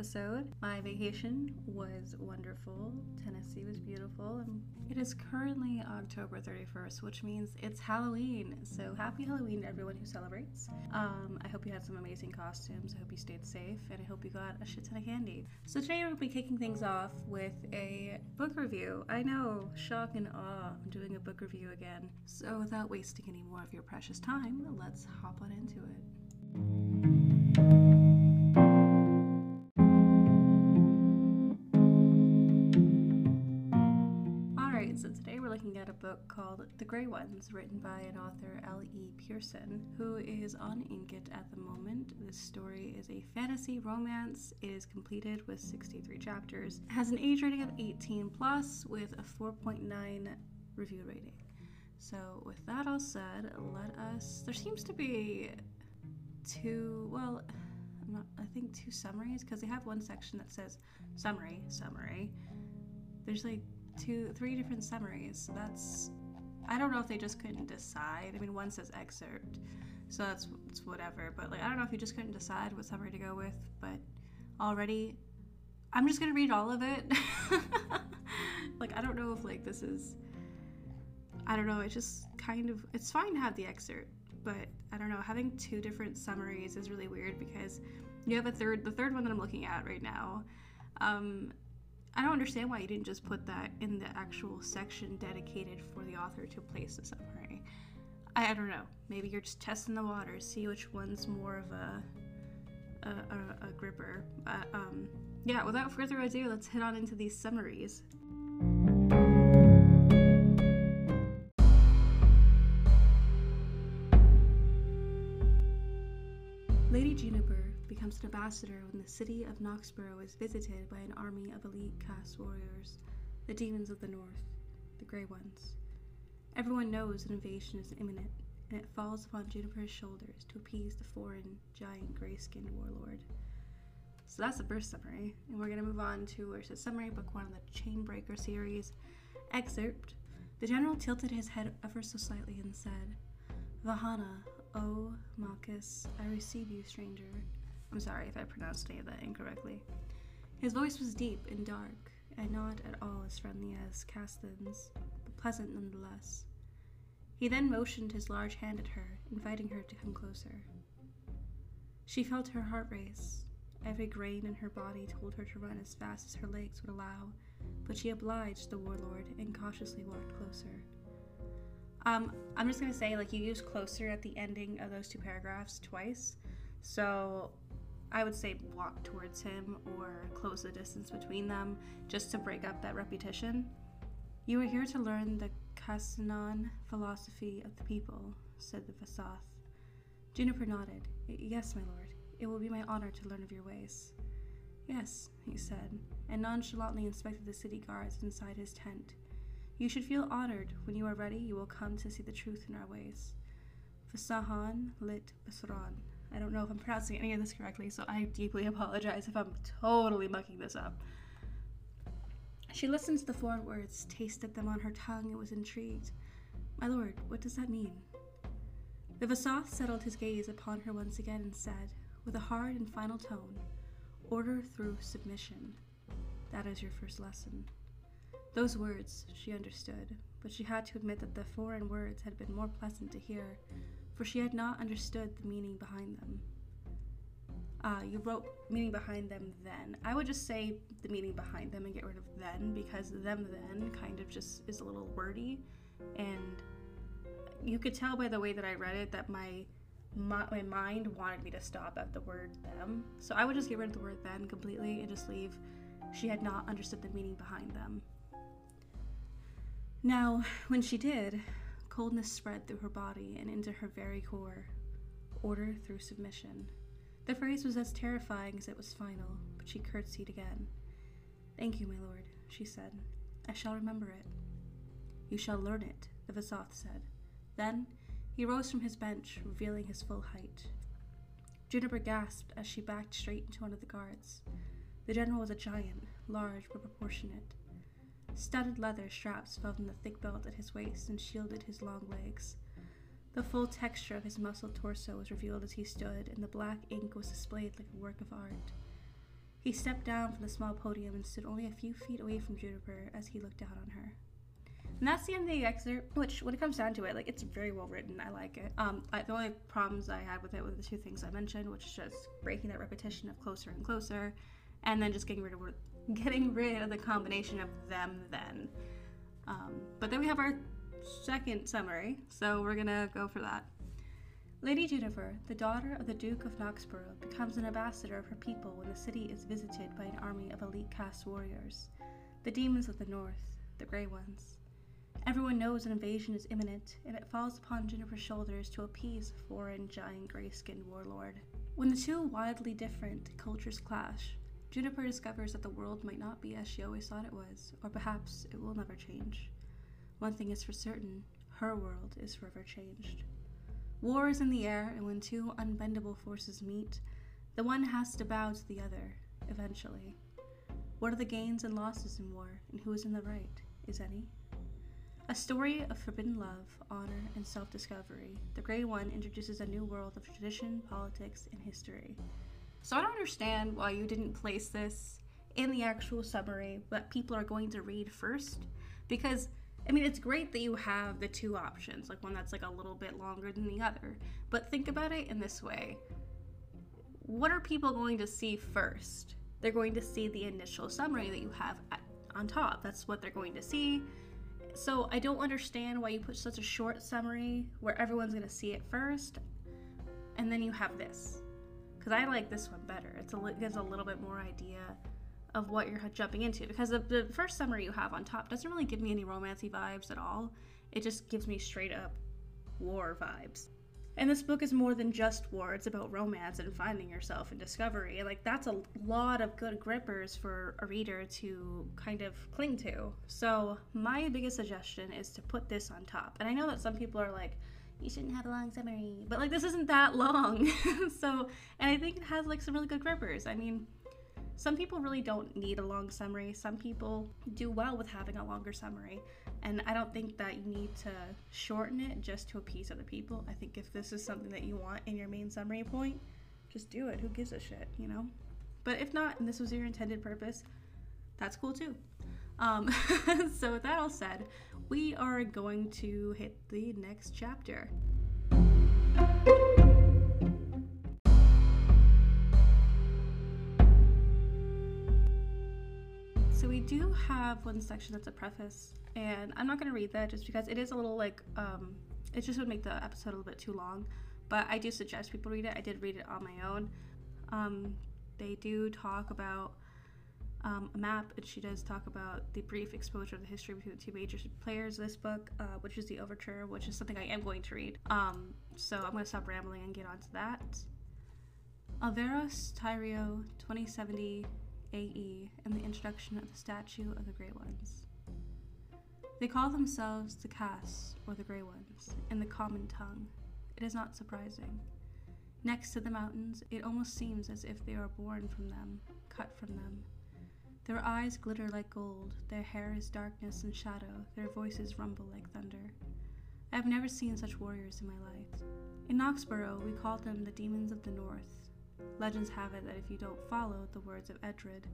episode. My vacation was wonderful. Tennessee was beautiful. And it is currently October 31st, which means it's Halloween. So happy Halloween to everyone who celebrates. Um, I hope you had some amazing costumes. I hope you stayed safe, and I hope you got a shit ton of candy. So today we'll be kicking things off with a book review. I know, shock and awe. I'm doing a book review again. So without wasting any more of your precious time, let's hop on into it. Book called The Grey Ones, written by an author, L.E. Pearson, who is on Inkitt at the moment. This story is a fantasy romance. It is completed with 63 chapters. It has an age rating of 18 plus with a 4.9 review rating. So, with that all said, let us. There seems to be two, well, I'm not, I think two summaries because they have one section that says summary, summary. There's like two, three different summaries. That's, I don't know if they just couldn't decide. I mean, one says excerpt, so that's it's whatever. But like, I don't know if you just couldn't decide what summary to go with. But already, I'm just gonna read all of it. like, I don't know if like this is. I don't know. It's just kind of. It's fine to have the excerpt, but I don't know. Having two different summaries is really weird because you have a third. The third one that I'm looking at right now. Um, I don't understand why you didn't just put that in the actual section dedicated for the author to place the summary. I, I don't know. Maybe you're just testing the waters, see which one's more of a a, a, a gripper. Uh, um, yeah. Without further ado, let's head on into these summaries. Becomes an ambassador when the city of Knoxborough is visited by an army of elite caste warriors, the demons of the north, the Grey Ones. Everyone knows an invasion is imminent, and it falls upon Juniper's shoulders to appease the foreign, giant, gray skinned warlord. So that's the first summary, and we're going to move on to it summary, book one of the Chainbreaker series. Excerpt The general tilted his head ever so slightly and said, Vahana, O Marcus, I receive you, stranger. I'm sorry if I pronounced any of that incorrectly. His voice was deep and dark, and not at all as friendly as Caslin's, but pleasant nonetheless. He then motioned his large hand at her, inviting her to come closer. She felt her heart race. Every grain in her body told her to run as fast as her legs would allow, but she obliged the warlord and cautiously walked closer. Um, I'm just gonna say, like, you use closer at the ending of those two paragraphs twice. So I would say walk towards him or close the distance between them just to break up that repetition. You are here to learn the Kasanan philosophy of the people, said the Vasath. Juniper nodded. Yes, my lord. It will be my honor to learn of your ways. Yes, he said, and nonchalantly inspected the city guards inside his tent. You should feel honored. When you are ready, you will come to see the truth in our ways. Vasahan lit Basran. I don't know if I'm pronouncing any of this correctly, so I deeply apologize if I'm totally mucking this up. She listened to the foreign words, tasted them on her tongue, and was intrigued. My lord, what does that mean? The Vasath settled his gaze upon her once again and said, with a hard and final tone, Order through submission. That is your first lesson. Those words she understood, but she had to admit that the foreign words had been more pleasant to hear, for she had not understood the meaning behind them. Ah, you wrote meaning behind them then. I would just say the meaning behind them and get rid of then because them then kind of just is a little wordy and you could tell by the way that I read it that my my, my mind wanted me to stop at the word them. So I would just get rid of the word then completely and just leave she had not understood the meaning behind them. Now, when she did, coldness spread through her body and into her very core. Order through submission. The phrase was as terrifying as it was final, but she curtsied again. Thank you, my lord, she said. I shall remember it. You shall learn it, the Vasath said. Then he rose from his bench, revealing his full height. Juniper gasped as she backed straight into one of the guards. The general was a giant, large but proportionate. Studded leather straps fell from the thick belt at his waist and shielded his long legs. The full texture of his muscled torso was revealed as he stood, and the black ink was displayed like a work of art. He stepped down from the small podium and stood only a few feet away from Juniper as he looked down on her. And that's the end of the excerpt, which, when it comes down to it, like it's very well written. I like it. Um, I, the only problems I had with it were the two things I mentioned, which is just breaking that repetition of closer and closer, and then just getting rid of getting rid of the combination of them. Then, um, but then we have our second summary, so we're gonna go for that. Lady Juniper, the daughter of the Duke of Knoxborough, becomes an ambassador of her people when the city is visited by an army of elite caste warriors, the demons of the north, the Grey Ones. Everyone knows an invasion is imminent, and it falls upon Juniper's shoulders to appease a foreign, giant, gray skinned warlord. When the two wildly different cultures clash, Juniper discovers that the world might not be as she always thought it was, or perhaps it will never change. One thing is for certain her world is forever changed. War is in the air, and when two unbendable forces meet, the one has to bow to the other, eventually. What are the gains and losses in war, and who is in the right? Is any? A story of forbidden love, honor, and self discovery, The Grey One introduces a new world of tradition, politics, and history. So I don't understand why you didn't place this in the actual summary that people are going to read first, because I mean, it's great that you have the two options, like one that's like a little bit longer than the other. But think about it in this way what are people going to see first? They're going to see the initial summary that you have at, on top. That's what they're going to see. So I don't understand why you put such a short summary where everyone's going to see it first, and then you have this. Because I like this one better. It's a, it gives a little bit more idea of what you're jumping into because the, the first summary you have on top doesn't really give me any romancy vibes at all. It just gives me straight up war vibes. And this book is more than just war, it's about romance and finding yourself and discovery. Like that's a lot of good grippers for a reader to kind of cling to. So, my biggest suggestion is to put this on top. And I know that some people are like, you shouldn't have a long summary, but like this isn't that long. so, and I think it has like some really good grippers. I mean, some people really don't need a long summary. Some people do well with having a longer summary. And I don't think that you need to shorten it just to appease other people. I think if this is something that you want in your main summary point, just do it. Who gives a shit, you know? But if not, and this was your intended purpose, that's cool too. Um, so, with that all said, we are going to hit the next chapter. So we do have one section that's a preface, and I'm not going to read that just because it is a little like um, it just would make the episode a little bit too long. But I do suggest people read it. I did read it on my own. Um, they do talk about um, a map, and she does talk about the brief exposure of the history between the two major players of this book, uh, which is the Overture, which is something I am going to read. Um, so I'm going to stop rambling and get on to that. Alvaros Tyrio 2070 AE and the introduction of the statue of the Grey Ones. They call themselves the Cass, or the Grey Ones, in the common tongue. It is not surprising. Next to the mountains, it almost seems as if they are born from them, cut from them. Their eyes glitter like gold, their hair is darkness and shadow, their voices rumble like thunder. I have never seen such warriors in my life. In Knoxborough, we called them the demons of the north, Legends have it that if you don't follow the words of Edred,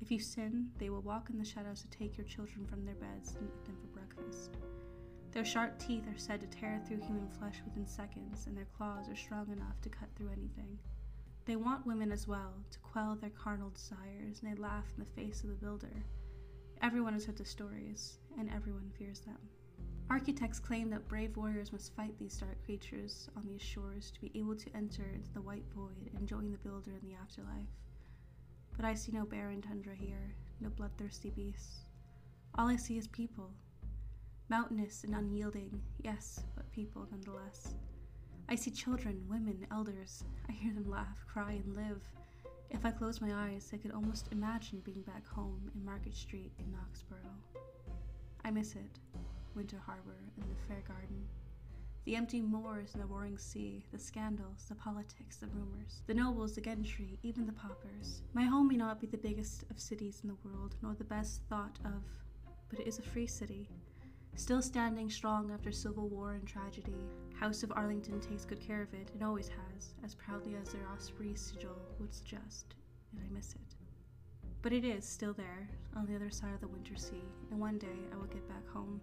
if you sin, they will walk in the shadows to take your children from their beds and eat them for breakfast. Their sharp teeth are said to tear through human flesh within seconds, and their claws are strong enough to cut through anything. They want women as well, to quell their carnal desires, and they laugh in the face of the builder. Everyone has heard the stories, and everyone fears them. Architects claim that brave warriors must fight these dark creatures on these shores to be able to enter into the white void and join the builder in the afterlife. But I see no barren tundra here, no bloodthirsty beasts. All I see is people. Mountainous and unyielding, yes, but people nonetheless. I see children, women, elders. I hear them laugh, cry, and live. If I close my eyes, I could almost imagine being back home in Market Street in Knoxborough. I miss it. Winter Harbor, and the fair garden. The empty moors and the roaring sea, the scandals, the politics, the rumors, the nobles, the gentry, even the paupers. My home may not be the biggest of cities in the world, nor the best thought of, but it is a free city, still standing strong after civil war and tragedy. House of Arlington takes good care of it, and always has, as proudly as their osprey sigil would suggest, and I miss it. But it is still there, on the other side of the winter sea, and one day I will get back home.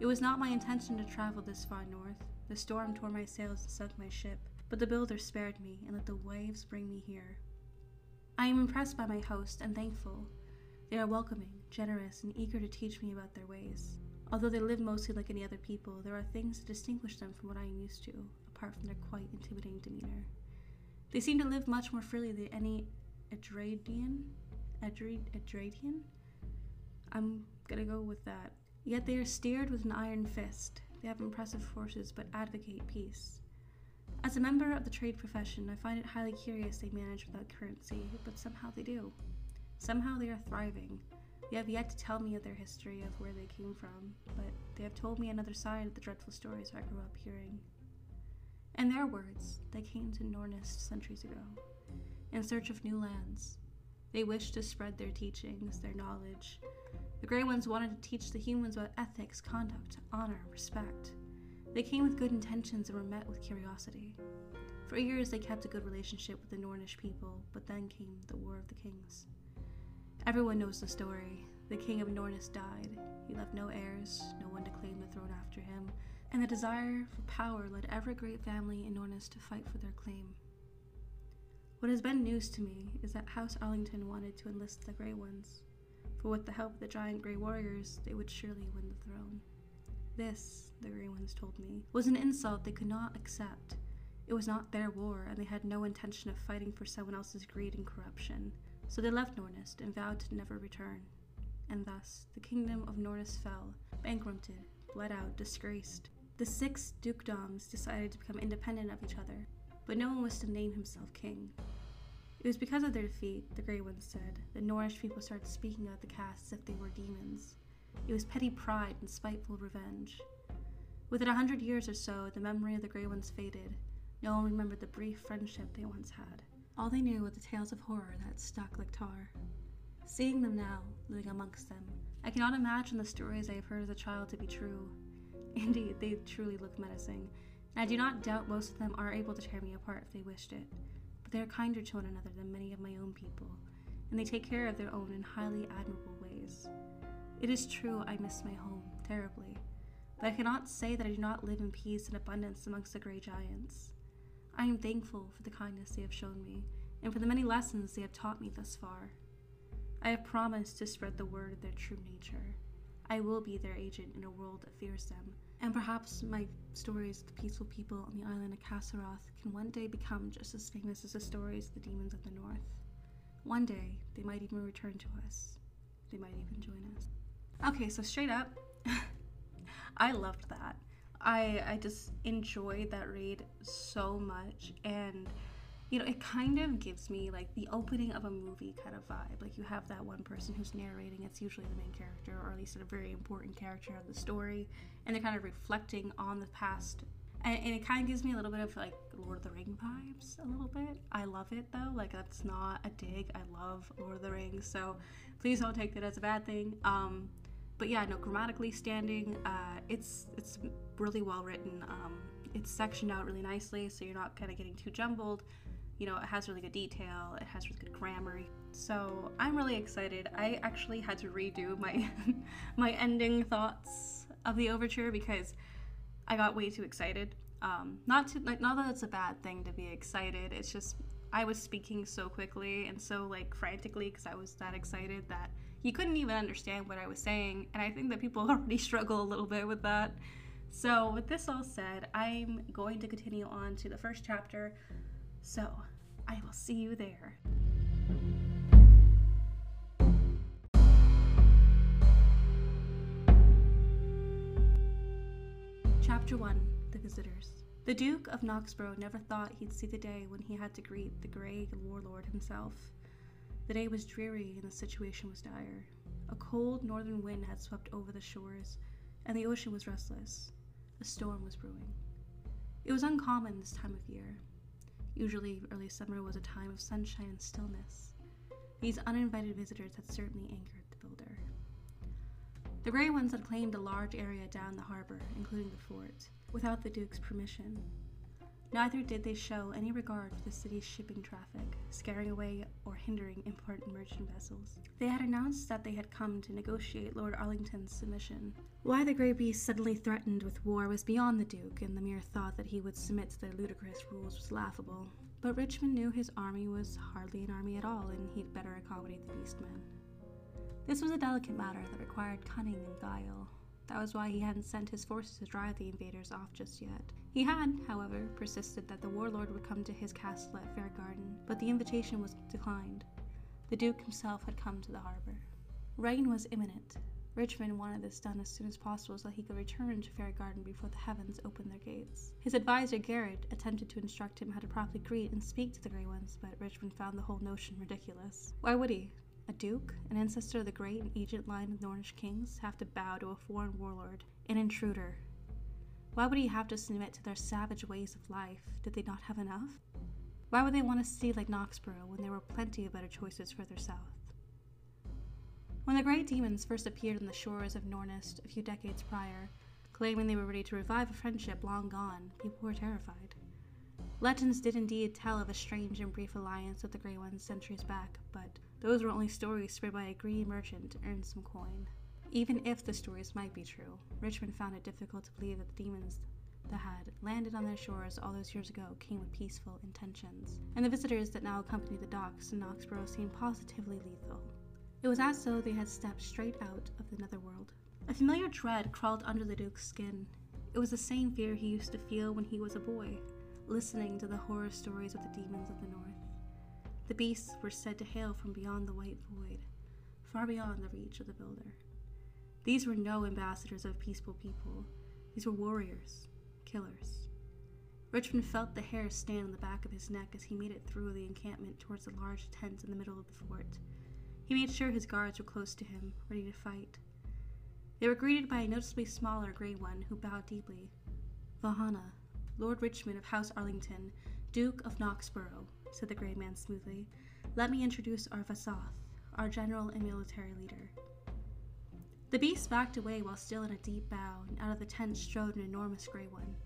It was not my intention to travel this far north. The storm tore my sails and sunk my ship, but the builder spared me and let the waves bring me here. I am impressed by my host and thankful. They are welcoming, generous, and eager to teach me about their ways. Although they live mostly like any other people, there are things that distinguish them from what I am used to, apart from their quite intimidating demeanor. They seem to live much more freely than any Adradian. Adradian? I'm gonna go with that. Yet they are steered with an iron fist. They have impressive forces but advocate peace. As a member of the trade profession, I find it highly curious they manage without currency, but somehow they do. Somehow they are thriving. They have yet to tell me of their history, of where they came from, but they have told me another side of the dreadful stories I grew up hearing. In their words, they came to Nornis centuries ago, in search of new lands. They wished to spread their teachings, their knowledge. The Grey Ones wanted to teach the humans about ethics, conduct, honor, respect. They came with good intentions and were met with curiosity. For years, they kept a good relationship with the Nornish people, but then came the War of the Kings. Everyone knows the story. The king of Nornis died. He left no heirs, no one to claim the throne after him, and the desire for power led every great family in Nornis to fight for their claim. What has been news to me is that House Arlington wanted to enlist the Grey Ones, for with the help of the giant Grey Warriors, they would surely win the throne. This, the Grey Ones told me, was an insult they could not accept. It was not their war, and they had no intention of fighting for someone else's greed and corruption. So they left Nornis and vowed to never return. And thus, the kingdom of Nornis fell, bankrupted, bled out, disgraced. The six dukedoms decided to become independent of each other, but no one was to name himself king. It was because of their defeat, the Grey Ones said, that Nornish people started speaking of the casts as if they were demons. It was petty pride and spiteful revenge. Within a hundred years or so, the memory of the Grey Ones faded. No one remembered the brief friendship they once had. All they knew were the tales of horror that stuck like tar. Seeing them now, living amongst them, I cannot imagine the stories I have heard as a child to be true. Indeed, they truly look menacing, and I do not doubt most of them are able to tear me apart if they wished it. But they are kinder to one another than many of my own people, and they take care of their own in highly admirable ways. It is true I miss my home terribly, but I cannot say that I do not live in peace and abundance amongst the grey giants. I am thankful for the kindness they have shown me, and for the many lessons they have taught me thus far. I have promised to spread the word of their true nature. I will be their agent in a world that fears them, and perhaps my stories of the peaceful people on the island of Kasseroth can one day become just as famous as the stories of the demons of the north. One day, they might even return to us. They might even join us. Okay, so straight up, I loved that. I I just enjoyed that read so much and you know, it kind of gives me like the opening of a movie kind of vibe. Like you have that one person who's narrating, it's usually the main character or at least a very important character of the story, and they're kind of reflecting on the past. And, and it kind of gives me a little bit of like Lord of the Ring vibes, a little bit. I love it though. Like that's not a dig. I love Lord of the Rings, so please don't take that as a bad thing. Um, but yeah, no, grammatically standing, uh, it's it's really well written. Um, it's sectioned out really nicely, so you're not kind of getting too jumbled. You know, it has really good detail. It has really good grammar. So I'm really excited. I actually had to redo my my ending thoughts of the overture because I got way too excited. Um, not to like, not that it's a bad thing to be excited. It's just I was speaking so quickly and so like frantically because I was that excited that you couldn't even understand what I was saying. And I think that people already struggle a little bit with that. So, with this all said, I'm going to continue on to the first chapter. So, I will see you there. Chapter 1 The Visitors. The Duke of Knoxborough never thought he'd see the day when he had to greet the Grey Warlord himself. The day was dreary and the situation was dire. A cold northern wind had swept over the shores, and the ocean was restless. A storm was brewing. It was uncommon this time of year. Usually, early summer was a time of sunshine and stillness. These uninvited visitors had certainly angered the builder. The Grey Ones had claimed a large area down the harbor, including the fort, without the Duke's permission. Neither did they show any regard for the city's shipping traffic, scaring away or hindering important merchant vessels. They had announced that they had come to negotiate Lord Arlington's submission. Why the Grey Beast suddenly threatened with war was beyond the Duke, and the mere thought that he would submit to their ludicrous rules was laughable. But Richmond knew his army was hardly an army at all, and he'd better accommodate the Beastmen. This was a delicate matter that required cunning and guile. That was why he hadn't sent his forces to drive the invaders off just yet. He had, however, persisted that the warlord would come to his castle at Fair Garden, but the invitation was declined. The Duke himself had come to the harbor. Rain was imminent. Richmond wanted this done as soon as possible so that he could return to Fair Garden before the heavens opened their gates. His advisor, Garrett, attempted to instruct him how to properly greet and speak to the Grey Ones, but Richmond found the whole notion ridiculous. Why would he? A duke, an ancestor of the great and ancient line of Nornish kings, have to bow to a foreign warlord, an intruder. Why would he have to submit to their savage ways of life? Did they not have enough? Why would they want to city like Knoxborough when there were plenty of better choices further south? When the great demons first appeared on the shores of Nornis a few decades prior, claiming they were ready to revive a friendship long gone, people were terrified. Legends did indeed tell of a strange and brief alliance with the Grey Ones centuries back, but those were only stories spread by a greedy merchant to earn some coin. Even if the stories might be true, Richmond found it difficult to believe that the demons that had landed on their shores all those years ago came with peaceful intentions, and the visitors that now accompanied the docks in Knoxborough seemed positively lethal. It was as though they had stepped straight out of the netherworld. A familiar dread crawled under the Duke's skin. It was the same fear he used to feel when he was a boy, listening to the horror stories of the demons of the north. The beasts were said to hail from beyond the white void, far beyond the reach of the builder. These were no ambassadors of peaceful people. These were warriors, killers. Richmond felt the hair stand on the back of his neck as he made it through the encampment towards the large tent in the middle of the fort. He made sure his guards were close to him, ready to fight. They were greeted by a noticeably smaller gray one who bowed deeply. Vahana, Lord Richmond of House Arlington, Duke of Knoxborough, said the gray man smoothly. Let me introduce our Vasath, our general and military leader. The beast backed away while still in a deep bow, and out of the tent strode an enormous gray one.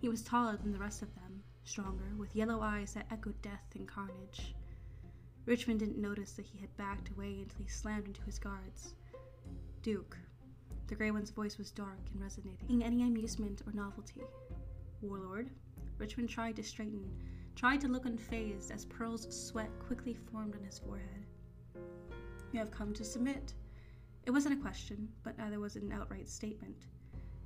He was taller than the rest of them, stronger, with yellow eyes that echoed death and carnage. Richmond didn't notice that he had backed away until he slammed into his guards. Duke. The gray one's voice was dark and resonating. In any amusement or novelty. Warlord. Richmond tried to straighten, tried to look unfazed as pearls of sweat quickly formed on his forehead. You have come to submit. It wasn't a question, but neither was it an outright statement.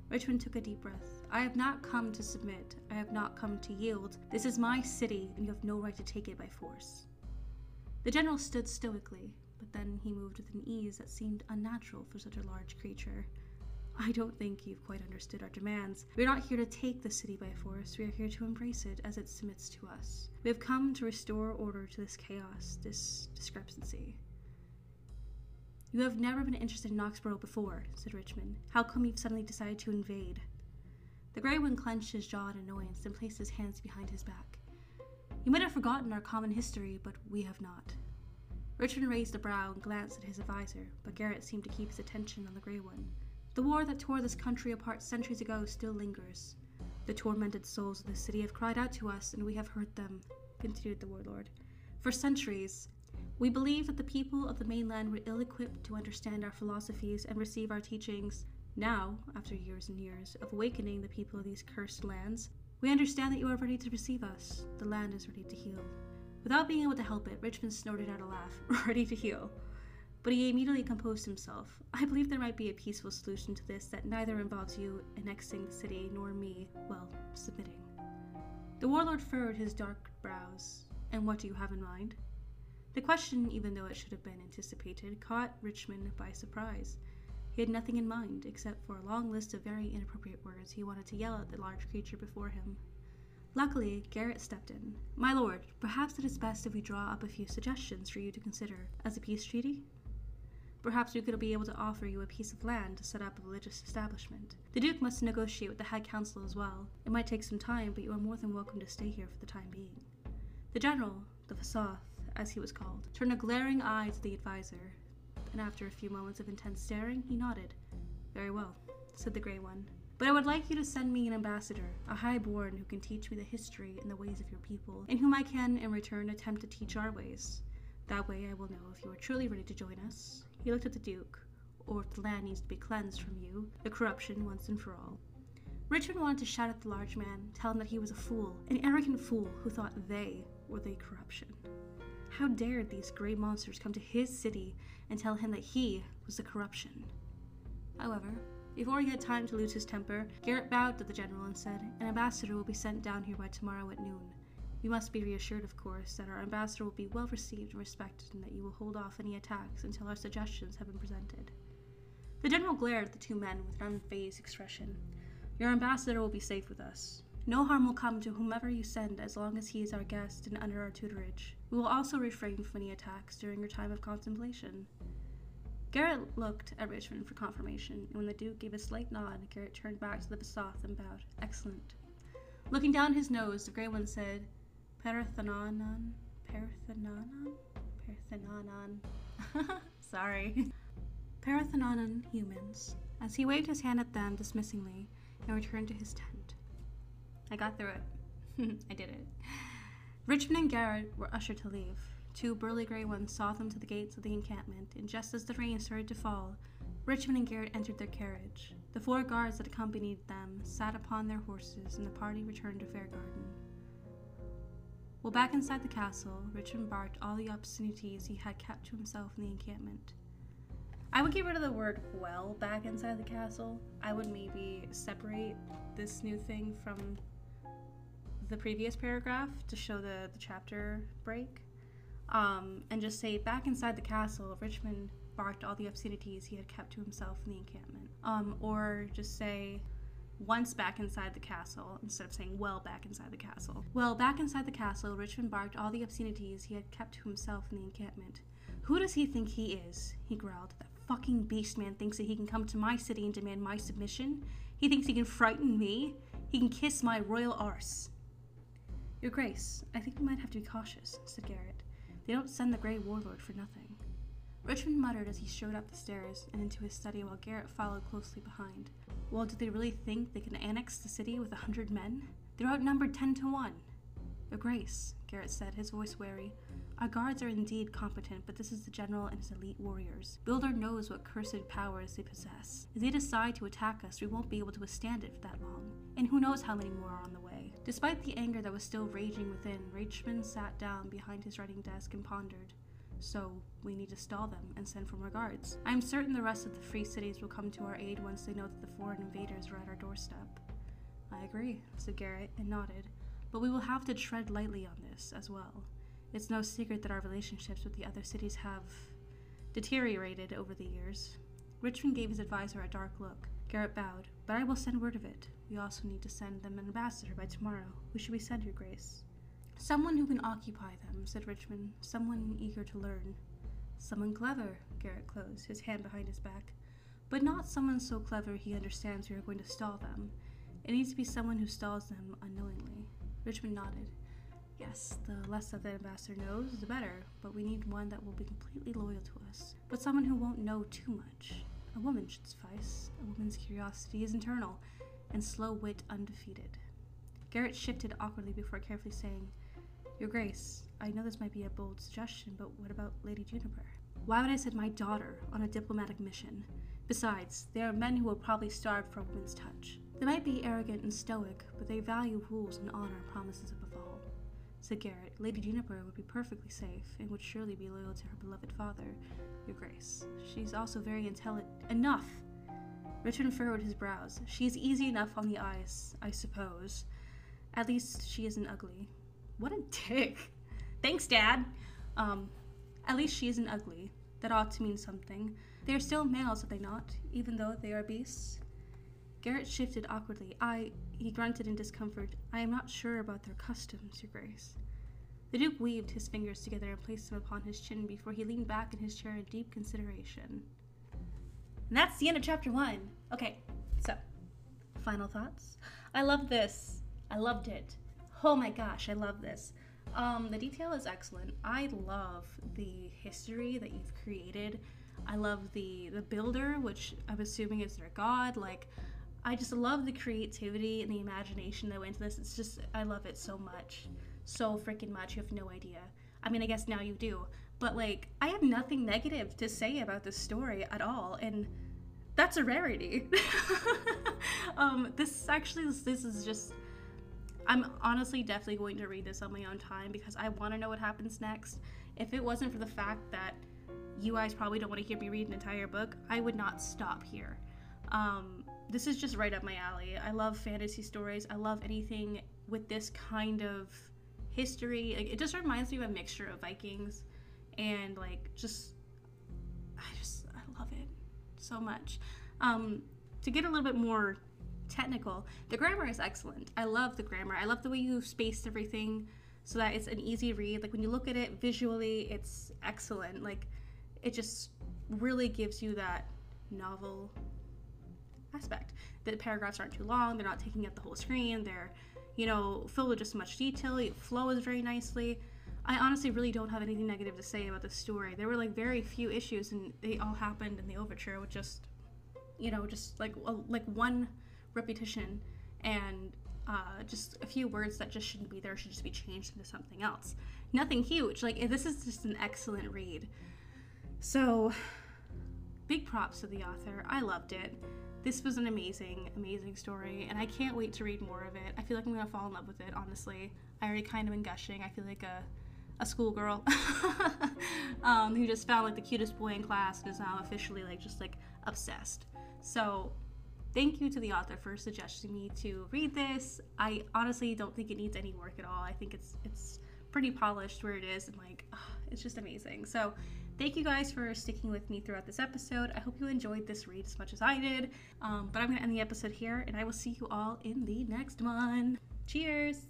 Richmond took a deep breath. I have not come to submit. I have not come to yield. This is my city, and you have no right to take it by force. The general stood stoically, but then he moved with an ease that seemed unnatural for such a large creature. I don't think you've quite understood our demands. We're not here to take the city by force, we are here to embrace it as it submits to us. We have come to restore order to this chaos, this discrepancy. You have never been interested in Knoxborough before, said Richmond. How come you've suddenly decided to invade? The Grey One clenched his jaw in annoyance and placed his hands behind his back. You might have forgotten our common history, but we have not. Richmond raised a brow and glanced at his adviser, but Garrett seemed to keep his attention on the Grey One. The war that tore this country apart centuries ago still lingers. The tormented souls of the city have cried out to us, and we have heard them, continued the warlord. For centuries, we believe that the people of the mainland were ill equipped to understand our philosophies and receive our teachings. Now, after years and years of awakening the people of these cursed lands, we understand that you are ready to receive us. The land is ready to heal. Without being able to help it, Richmond snorted out a laugh. ready to heal. But he immediately composed himself. I believe there might be a peaceful solution to this that neither involves you annexing the city nor me, well, submitting. The warlord furrowed his dark brows. And what do you have in mind? The question, even though it should have been anticipated, caught Richmond by surprise. He had nothing in mind except for a long list of very inappropriate words he wanted to yell at the large creature before him. Luckily, Garrett stepped in. My lord, perhaps it is best if we draw up a few suggestions for you to consider. As a peace treaty? Perhaps we could be able to offer you a piece of land to set up a religious establishment. The Duke must negotiate with the High Council as well. It might take some time, but you are more than welcome to stay here for the time being. The general, the Vasath, as he was called, turned a glaring eye to the advisor, and after a few moments of intense staring, he nodded. Very well, said the Grey One. But I would like you to send me an ambassador, a highborn who can teach me the history and the ways of your people, and whom I can, in return, attempt to teach our ways. That way I will know if you are truly ready to join us. He looked at the Duke, or if the land needs to be cleansed from you, the corruption once and for all. Richmond wanted to shout at the large man, tell him that he was a fool, an arrogant fool who thought they were the corruption. How dared these grey monsters come to his city and tell him that he was the corruption? However, before he had time to lose his temper, Garrett bowed to the general and said, An ambassador will be sent down here by tomorrow at noon. You must be reassured, of course, that our ambassador will be well received and respected, and that you will hold off any attacks until our suggestions have been presented. The general glared at the two men with an unfazed expression. Your ambassador will be safe with us. No harm will come to whomever you send as long as he is our guest and under our tutorage. We will also refrain from any attacks during your time of contemplation. Garrett looked at Richmond for confirmation, and when the Duke gave a slight nod, Garrett turned back to the Vasath and bowed. Excellent. Looking down his nose, the Grey One said, Parathananon? Parathananon? Parathananon. Sorry. Parathananon humans, as he waved his hand at them dismissingly and returned to his tent. I got through it. I did it. Richmond and Garrett were ushered to leave. Two burly gray ones saw them to the gates of the encampment, and just as the rain started to fall, Richmond and Garrett entered their carriage. The four guards that accompanied them sat upon their horses, and the party returned to Fairgarden. While back inside the castle, Richmond barked all the obscenities he had kept to himself in the encampment. I would get rid of the word well back inside the castle. I would maybe separate this new thing from the previous paragraph to show the, the chapter break um, and just say, back inside the castle, Richmond barked all the obscenities he had kept to himself in the encampment. Um, or just say, once back inside the castle, instead of saying, well, back inside the castle. Well, back inside the castle, Richmond barked all the obscenities he had kept to himself in the encampment. Who does he think he is? He growled. That fucking beast man thinks that he can come to my city and demand my submission. He thinks he can frighten me. He can kiss my royal arse. Your Grace, I think we might have to be cautious, said Garrett. They don't send the Grey Warlord for nothing. Richmond muttered as he strode up the stairs and into his study while Garrett followed closely behind. Well, do they really think they can annex the city with a hundred men? They're outnumbered ten to one. Your Grace, Garrett said, his voice wary. Our guards are indeed competent, but this is the general and his elite warriors. Builder knows what cursed powers they possess. If they decide to attack us, we won't be able to withstand it for that long. And who knows how many more are on the. Despite the anger that was still raging within, Richmond sat down behind his writing desk and pondered. So, we need to stall them and send for more guards. I am certain the rest of the free cities will come to our aid once they know that the foreign invaders are at our doorstep. I agree, said Garrett, and nodded. But we will have to tread lightly on this as well. It's no secret that our relationships with the other cities have deteriorated over the years. Richmond gave his advisor a dark look. Garrett bowed. But I will send word of it. We also need to send them an ambassador by tomorrow. Who should we send, Your Grace? Someone who can occupy them, said Richmond. Someone eager to learn. Someone clever, Garrett closed, his hand behind his back. But not someone so clever he understands we are going to stall them. It needs to be someone who stalls them unknowingly. Richmond nodded. Yes, the less that the ambassador knows, the better, but we need one that will be completely loyal to us. But someone who won't know too much. A woman should suffice. A woman's curiosity is internal, and slow wit undefeated. Garrett shifted awkwardly before carefully saying, Your Grace, I know this might be a bold suggestion, but what about Lady Juniper? Why would I send my daughter on a diplomatic mission? Besides, there are men who will probably starve for a woman's touch. They might be arrogant and stoic, but they value rules and honor promises above all said Garrett. Lady Juniper would be perfectly safe and would surely be loyal to her beloved father, Your Grace. She's also very intelligent. Enough! Richard furrowed his brows. She is easy enough on the eyes, I suppose. At least she isn't ugly. What a dick! Thanks, Dad! Um, at least she isn't ugly. That ought to mean something. They are still males, are they not, even though they are beasts? Garrett shifted awkwardly. I, he grunted in discomfort, I am not sure about their customs, Your Grace. The Duke weaved his fingers together and placed them upon his chin before he leaned back in his chair in deep consideration. And that's the end of chapter one. Okay, so, final thoughts? I love this. I loved it. Oh my gosh, I love this. Um, the detail is excellent. I love the history that you've created. I love the the builder, which I'm assuming is their god. Like, I just love the creativity and the imagination that went into this. It's just, I love it so much. So freaking much. You have no idea. I mean, I guess now you do. But like, I have nothing negative to say about this story at all. And that's a rarity. um, this actually, this is just, I'm honestly definitely going to read this on my own time because I want to know what happens next. If it wasn't for the fact that you guys probably don't want to hear me read an entire book, I would not stop here. Um, this is just right up my alley. I love fantasy stories. I love anything with this kind of history. It just reminds me of a mixture of Vikings and like just I just I love it so much. Um, to get a little bit more technical, the grammar is excellent. I love the grammar. I love the way you spaced everything so that it's an easy read. Like when you look at it visually, it's excellent. Like it just really gives you that novel aspect. The paragraphs aren't too long, they're not taking up the whole screen, they're, you know, filled with just much detail, it flows very nicely. I honestly really don't have anything negative to say about the story. There were like very few issues, and they all happened in the overture with just, you know, just like a, like one repetition and uh, just a few words that just shouldn't be there should just be changed into something else. Nothing huge. Like this is just an excellent read. So, big props to the author. I loved it. This was an amazing, amazing story, and I can't wait to read more of it. I feel like I'm gonna fall in love with it, honestly. I already kind of been gushing. I feel like a, a schoolgirl um, who just found like the cutest boy in class and is now officially like just like obsessed. So, thank you to the author for suggesting me to read this. I honestly don't think it needs any work at all. I think it's it's pretty polished where it is, and like it's just amazing. So Thank you guys for sticking with me throughout this episode. I hope you enjoyed this read as much as I did. Um, but I'm to end the episode here, and I will see you all in the next one. Cheers!